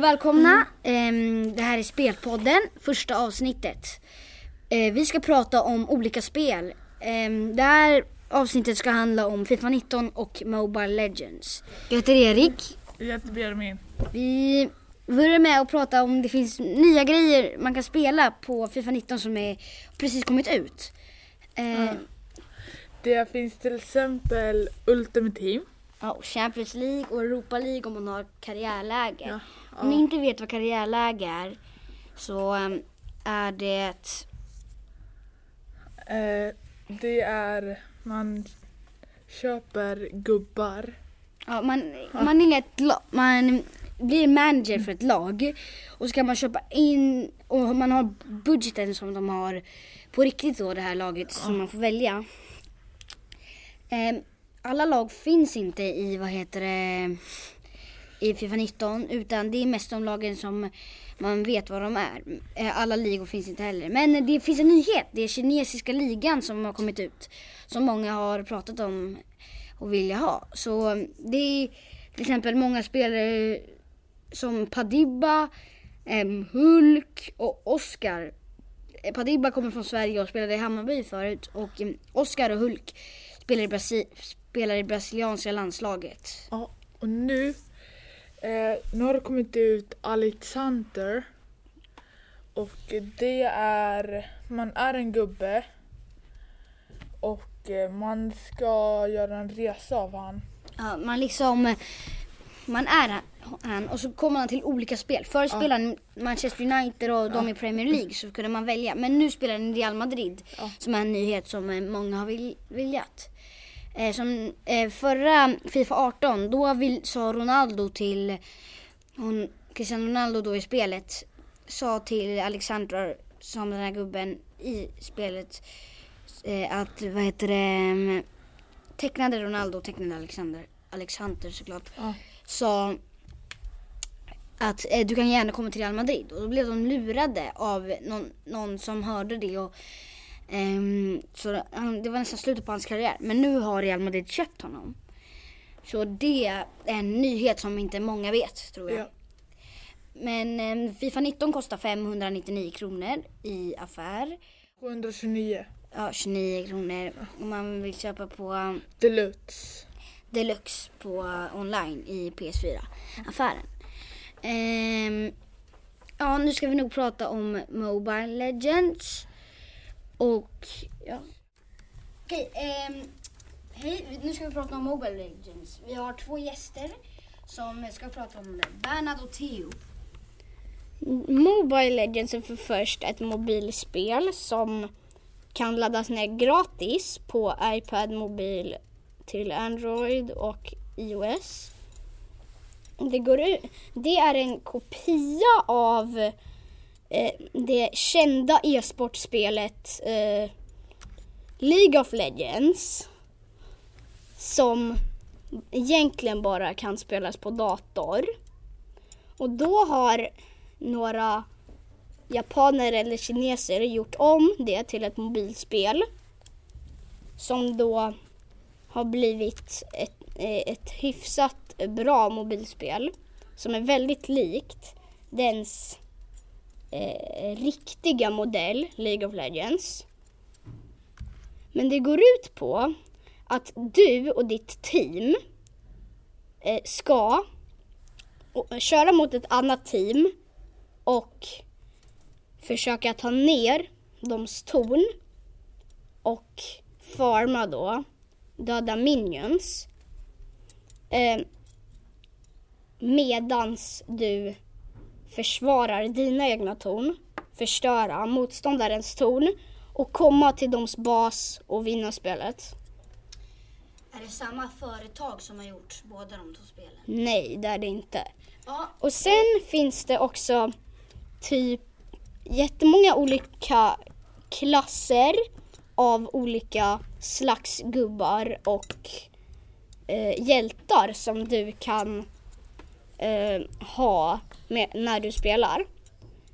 och välkomna. Ehm, Det här är Spelpodden, första avsnittet. Eh, Vi ska prata om olika spel. Ehm, Det här avsnittet ska handla om Fifa 19 och Mobile Legends. Jag heter Erik. Jag heter Benjamin. Vi börjar med att prata om det finns nya grejer man kan spela på Fifa 19 som är precis kommit ut. Eh, Det finns till exempel Ultimate Team. ja, och Champions League och Europa League om man har karriärläge. Ja, Om ni inte vet vad karriärläge är så ehm, är det Eh, det är, man köper gubbar. Ja, man, man, är ett man blir manager för ett lag och så kan man köpa in och man har budgeten som de har på riktigt då det här laget som man får välja. Ehm, alla lag finns inte i vad heter det i Fifa 19 utan det är mest de lagen som man vet vad de är. Eh, alla ligor finns inte heller. Men det finns en nyhet. Det är kinesiska ligan som har kommit ut. Som många har pratat om och vill ha. Så det är till exempel många spelare som Padibba, eh, Hulk och Oscar. Eh, Padibba kommer från Sverige och spelade i Hammarby förut och eh, Oscar och Hulk spelar i, Brasi- spelar i brasilianska landslaget. Ja, och nu, eh, nu har det kommit ut Alexander. Och det är, man är en gubbe. Och eh, man ska göra en resa av han. Ja, man liksom, man är han- han och så kommer man till olika spel. Förr spelade han Manchester United och de i Premier League så kunde man välja. Men nu spelar han Real Madrid Ja. som är en nyhet som eh, många har vill, viljat. Eh, som eh, förra Fifa 18 då vill, sa Ronaldo till hon, Cristiano Ronaldo då i spelet sa till Alexandra som den här gubben i spelet eh, att vad heter det mm, tecknade Ronaldo tecknade Alexander Alexander såklart Ja. sa att eh, du kan gärna komma till Real Madrid och då blev de lurade av någon, någon som hörde det och ehm, så han, det var nästan slutet på hans karriär men nu har Real Madrid köpt honom. Så det är en nyhet som inte många vet tror jag. Ja. Men eh, Fifa 19 kostar 599 kronor i affär. 729 Ja, 29 kronor om man vill köpa på um, Deluxe. Deluxe på uh, online i PS4-affären. Ehm, ja, nu ska vi nog prata om Mobile Legends. Och ja. Okej, ehm, hej. Nu ska vi prata om Mobile Legends. Vi har två gäster som ska prata om det. Bernhard och Theo. Mobile Legends är för först ett mobilspel som kan laddas ner gratis på iPad, mobil till Android och iOS. Det, går ut, det är en kopia av eh, Eh, det kända e-sportspelet eh, League of Legends som egentligen bara kan spelas på dator. Och då har några japaner eller kineser gjort om det till ett mobilspel som då har blivit ett, eh, ett hyfsat bra mobilspel som är väldigt likt dens eh, riktiga modell League of Legends. Men det går ut på att du och ditt team eh, ska köra mot ett annat team och försöka ta ner deras torn och farma då, döda minions. Eh, medans du försvarar dina egna torn, förstöra motståndarens torn och komma till deras bas och vinna spelet. Är det samma företag som har gjort båda de två spelen? Nej, det är det inte. Ja, Och sen finns det också typ jättemånga olika klasser av olika slags gubbar och eh, hjältar som du kan eh, ha med, när du spelar.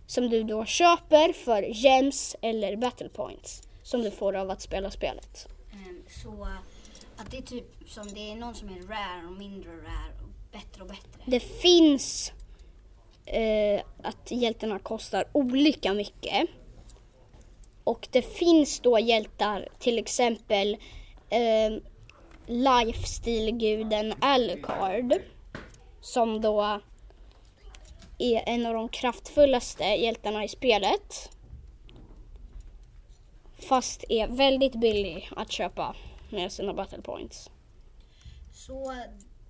Som du då köper för gems eller battle points som du får av att spela spelet. Ehm, Så att det är typ som det är någon som är rare och mindre rare och bättre och bättre. Det finns eh, att hjältarna kostar olika mycket. Och det finns då hjältar, till exempel eh, lifestyle-guden Alucard. Som då är en av de kraftfullaste hjältarna i spelet. Fast är väldigt billig att köpa med sina battle points. Så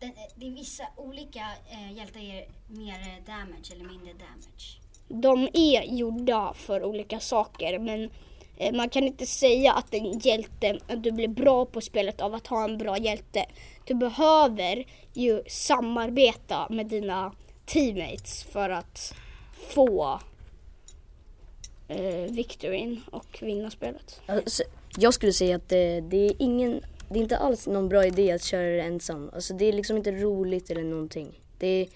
den, det är vissa olika eh, hjältar ger mer damage eller mindre damage. De är gjorda för olika saker men eh, man kan inte säga att en hjälte, att du blir bra på spelet av att ha en bra hjälte. Du behöver ju samarbeta med dina teammates för att få eh, victoryn och vinna spelet. Alltså, jag skulle säga att det, det är ingen, det är inte alls någon bra idé att köra det ensam. Alltså det är liksom inte roligt eller någonting. Det är,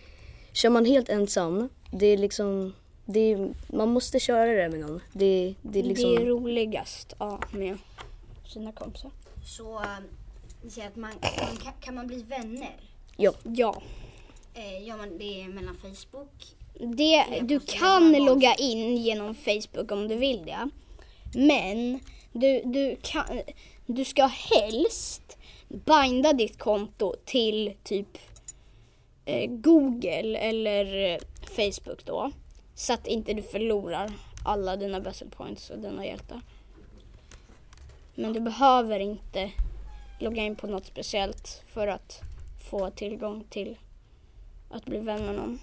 kör man helt ensam, det är liksom, det är, man måste köra det med någon. Det, det är liksom... Det är roligast ja, med sina kompisar. Så eh, ni säger att man, man kan, kan man bli vänner? Ja. Ja. Eh, gör man det mellan Facebook? Det, du kan logga in genom Facebook om du vill det. Men du, du, kan, du ska helst binda ditt konto till typ eh, Google eller eh, Facebook då. Så att inte du förlorar alla dina battle points och dina hjältar. Men du behöver inte logga in på något speciellt för att få tillgång till att bli vän med någon.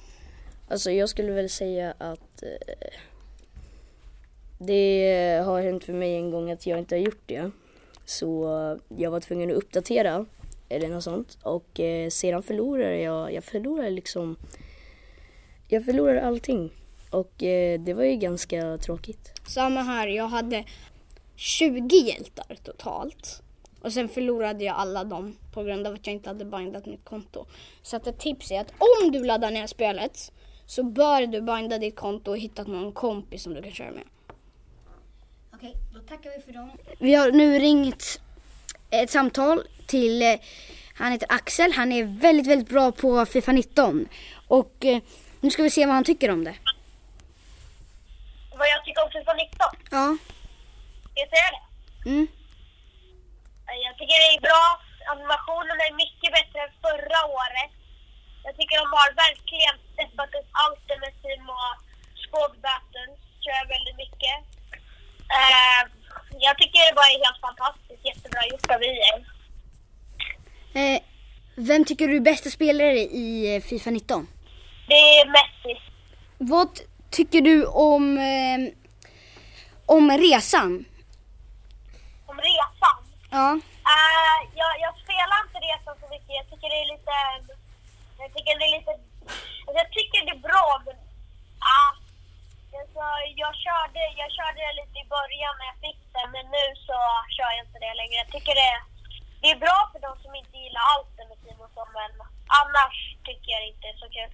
Alltså jag skulle väl säga att eh, det har hänt för mig en gång att jag inte har gjort det. Så jag var tvungen att uppdatera eller något sånt och eh, sedan förlorade jag, jag förlorade liksom, jag förlorade allting och eh, det var ju ganska tråkigt. Samma här, jag hade 20 hjältar totalt. Och sen förlorade jag alla dem på grund av att jag inte hade bindat mitt konto. Så att ett tips är att om du laddar ner spelet så bör du binda ditt konto och hitta någon kompis som du kan köra med. Okej, då tackar vi för dem. Vi har nu ringt ett samtal till, eh, han heter Axel, han är väldigt, väldigt bra på Fifa 19. Och eh, nu ska vi se vad han tycker om det. Vad jag tycker om Fifa 19? Ja. Ska jag säga det? Mm. Jag tycker det är bra. Animationen är mycket bättre än förra året. Jag tycker de har verkligen steppat upp Ultimate Team och Squad Battles. Kör jag väldigt mycket. Eh, jag tycker det bara är helt fantastiskt. Jättebra gjort av EA. Eh, vem tycker du är bästa spelare i eh, Fifa 19? Det är Messi. Vad tycker du om, eh, om resan? Ja. Eh, jag, jag spelar inte resan så mycket. Jag tycker det är lite... Jag tycker det är lite... Alltså jag tycker det är bra men... Ah, alltså, jag, körde, jag körde det lite i början när jag fick det men nu så kör jag inte det längre. Jag tycker det, det är bra för de som inte gillar team och så men annars tycker jag det inte är så kul.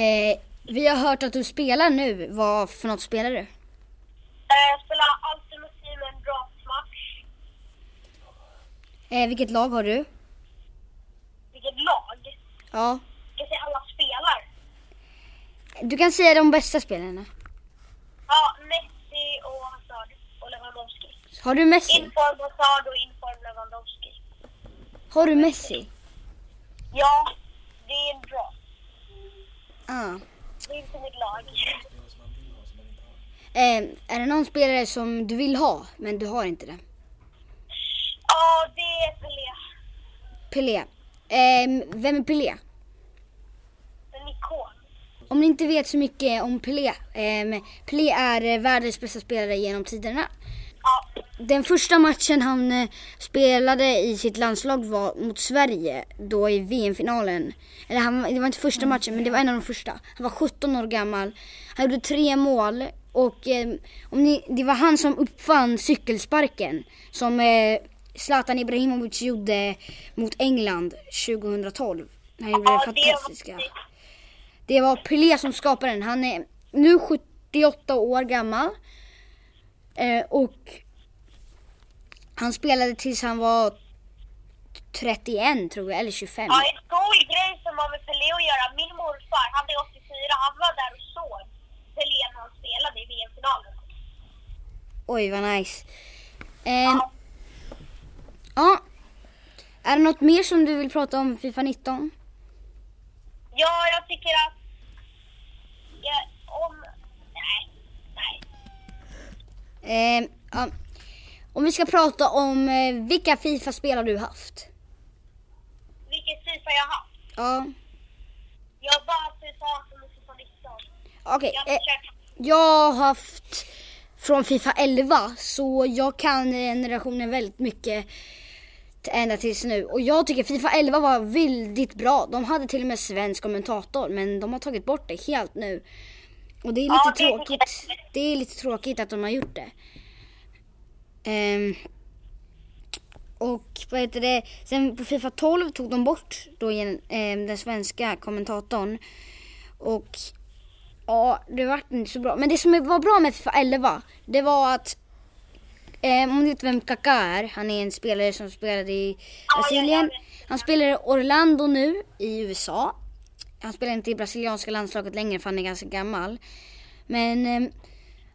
Eh, vi har hört att du spelar nu. Vad för något spelar du? Eh, jag spelar Ultimate Team en draftmatch. Eh, vilket lag har du? Vilket lag? Ja. Ska jag säga alla spelar? Du kan säga de bästa spelarna. Ja, Messi och Hazard och Lewandowski. Har du Messi? Inform Hazard och inform Lewandowski. Har du Messi? Ja, det är bra. Ja. Det är inte mitt lag. Eh, är det någon spelare som du vill ha, men du har inte det? Det är Pelé. Pelé. Eh, vem är Pelé? En ikon. Om ni inte vet så mycket om Pelé. Eh, Pelé är eh, världens bästa spelare genom tiderna. Ja, Den första matchen han eh, spelade i sitt landslag var mot Sverige då i VM-finalen. Eller han, det var inte första matchen men det var en av de första. Han var 17 år gammal. Han gjorde tre mål och eh, om ni, det var han som uppfann cykelsparken som eh, Zlatan Ibrahimovic gjorde mot England 2012. Han gjorde ja det fantastiska. var Det var Pelé som skapade den. Han är nu 78 år gammal. Eh, och han spelade tills han var 31 tror jag, eller 25. Ja, en cool grej som har med Pelé att göra. Min morfar, han är 84, jag var där och såg Pelé när han spelade i VM-finalen. Oj, vad nice. Ja. Är det något mer som du vill prata om Fifa 19? Ja, jag tycker att... Ja, om... Nej, nej. Ehm, ja. Om vi ska prata om eh, vilka Fifa-spel har du haft? Vilket Fifa jag har haft. Ja. Jag har bara haft Fifa 18 och Fifa 19. Okej. Jag har eh, jag har haft från Fifa 11 så jag kan generationen väldigt mycket ända tills nu. Och jag tycker Fifa 11 var väldigt bra. De hade till och med svensk kommentator men de har tagit bort det helt nu. Och det är lite Ja, tråkigt. Det är lite tråkigt att de har gjort det. Ehm, och vad heter det, sen på Fifa 12 tog de bort då igen, ehm, den svenska kommentatorn. Och ja, det var inte så bra. Men det som var bra med Fifa 11, det var att Eh, om ni vet vem Kaká är, han är en spelare som spelade i Brasilien. Han spelar i Orlando nu i USA. Han spelar inte i brasilianska landslaget längre för han är ganska gammal. Men eh,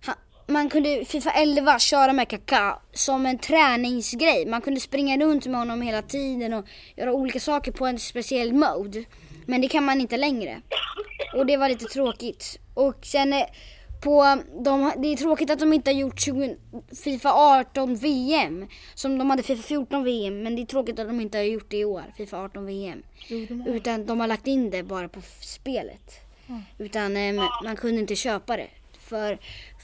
han, man kunde i Fifa 11 köra med Kaká som en träningsgrej. Man kunde springa runt med honom hela tiden och göra olika saker på en speciell mode. Men det kan man inte längre. Och det var lite tråkigt. Och sen eh, på de, det är tråkigt att de inte har gjort 20, Fifa 18 VM som de hade Fifa 14 VM men det är tråkigt att de inte har gjort det i år, Fifa 18 VM. Jo, de. Utan de har lagt in det bara på spelet. Utan eh, man- kunde inte köpa det. För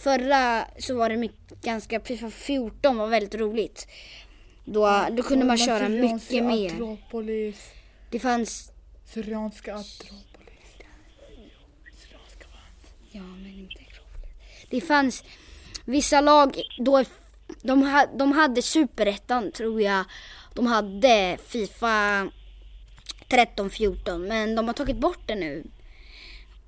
förra så var det mycket, ganska, Fifa 14 var väldigt roligt. Då, då kunde man köra mycket mer. Atropolis. Det fanns, Syrianska Atropolis. Syrianska vann. ja men inte Det fanns vissa lag då, de, de hade superettan tror jag. De hade Fifa 13, 14 men de har tagit bort det nu.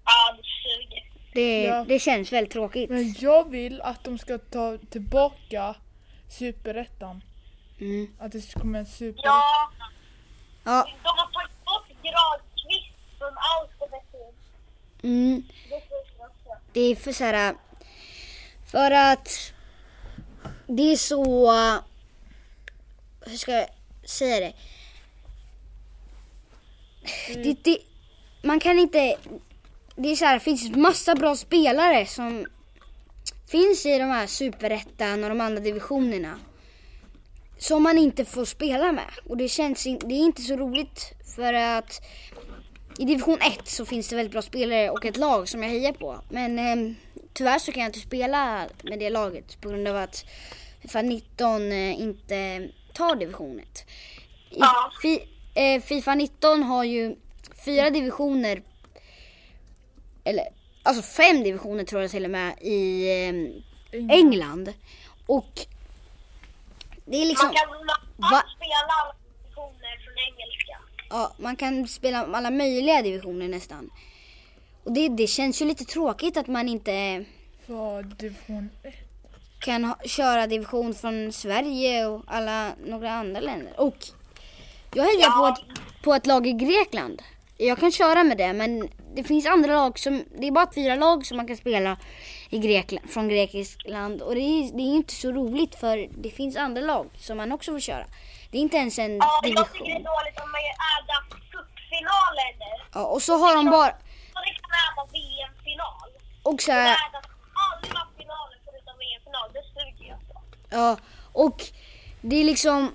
Ja, det suger. Det, Ja. det känns väldigt tråkigt. Men jag vill att de ska ta tillbaka superettan. Mm. Att det ska komma en super... Ja, Ja, de har tagit bort Gradqvist från Ultimate mm. Det suger också. Det är för så här. För att det är så. Hur ska jag säga det? det, det man kan inte. Det är så här, finns massa bra spelare som finns i de här superettan och de andra divisionerna. Som man inte får spela med. Och det känns in, det är inte så roligt för att i division 1 så finns det väldigt bra spelare och ett lag som jag hejar på. Men eh, tyvärr så kan jag inte spela med det laget på grund av att Fifa 19 eh, inte tar division 1. I Ja. fi, eh, Fifa 19 har ju fyra divisioner, eller alltså fem divisioner tror jag till och med i eh, England. Och det är liksom... Man kan, man kan spela alla positioner från engelska. Ja, man kan spela alla möjliga divisioner nästan. Och det, det känns ju lite tråkigt att man inte För division 1. kan ha, köra division från Sverige och alla några andra länder. Och jag hejar på, ett, på ett lag i Grekland. Jag kan köra med det men det finns andra lag som, det är bara fyra lag som man kan spela i Grekland, från Grekland. Och det är, det är inte så roligt för det finns andra lag som man också får köra. Det är inte ens en Ja, jag tycker det är division. dåligt om man adda cupfinaler. Ja, och så har de bara, Det kan adda VM-final. och så här, alla finaler förutom VM-final. Det suger jag så. Ja, och det är liksom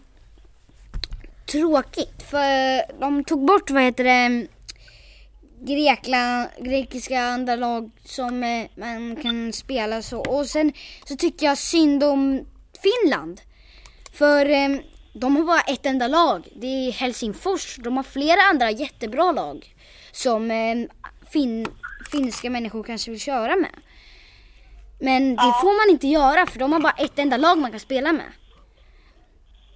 tråkigt för de tog bort, vad heter det, Grekland, grekiska andra lag som eh, man kan spela så. Och sen så tycker jag synd om Finland. För eh, de har bara ett enda lag. Det är Helsingfors. De har flera andra jättebra lag som eh, fin, finska människor kanske vill köra med. Men det får man inte göra för de har bara ett enda lag man kan spela med.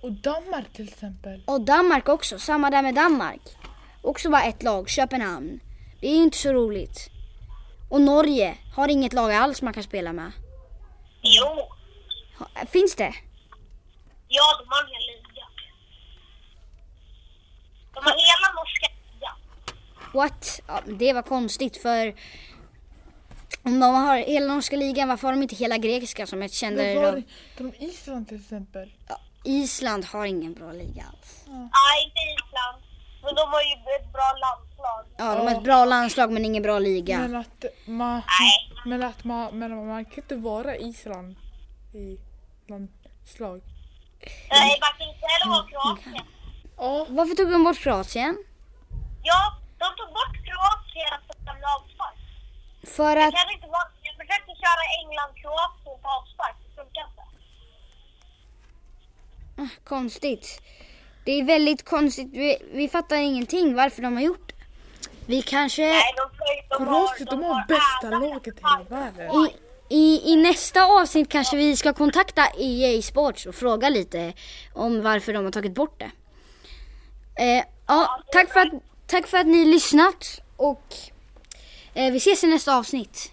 Och Danmark till exempel. Och Danmark också, samma där med Danmark. Också bara ett lag, Köpenhamn. Det är ju inte så roligt. Och Norge har inget lag alls man kan spela med. Jo. Finns det? Ja, de har en hel liga. De har hela norska. What? Ja, det var konstigt för Om de har hela norska ligan, varför har de inte hela grekiska som ett kändare Men var lag? de Island till exempel? Ja, Island har ingen bra liga alls. Nej, inte Island. Men de har ju ett bra landslag. Ja, de har ett bra landslag men ingen bra liga. Men att man, Nej. men att man, men man kan inte vara Island i landslag. Nej, man kan inte heller vara Kroatien. Ja, Varför tog de bort Kroatien? Ja, de tog bort Kroatien som avspark. För att... Jag kan inte vara... Jag försökte köra England-Kroatien på avspark. Det funkar inte. Ah, Konstigt. Det är väldigt konstigt. Vi, vi fattar ingenting varför de har gjort det. Vi kanske Nej, de, de, de, Kroatien de har bästa laget i världen. i, i, i nästa avsnitt kanske vi ska kontakta EA Sports och fråga lite om varför de har tagit bort det. Eh, ja, tack för, att, tack för att ni lyssnat och eh, vi ses i nästa avsnitt.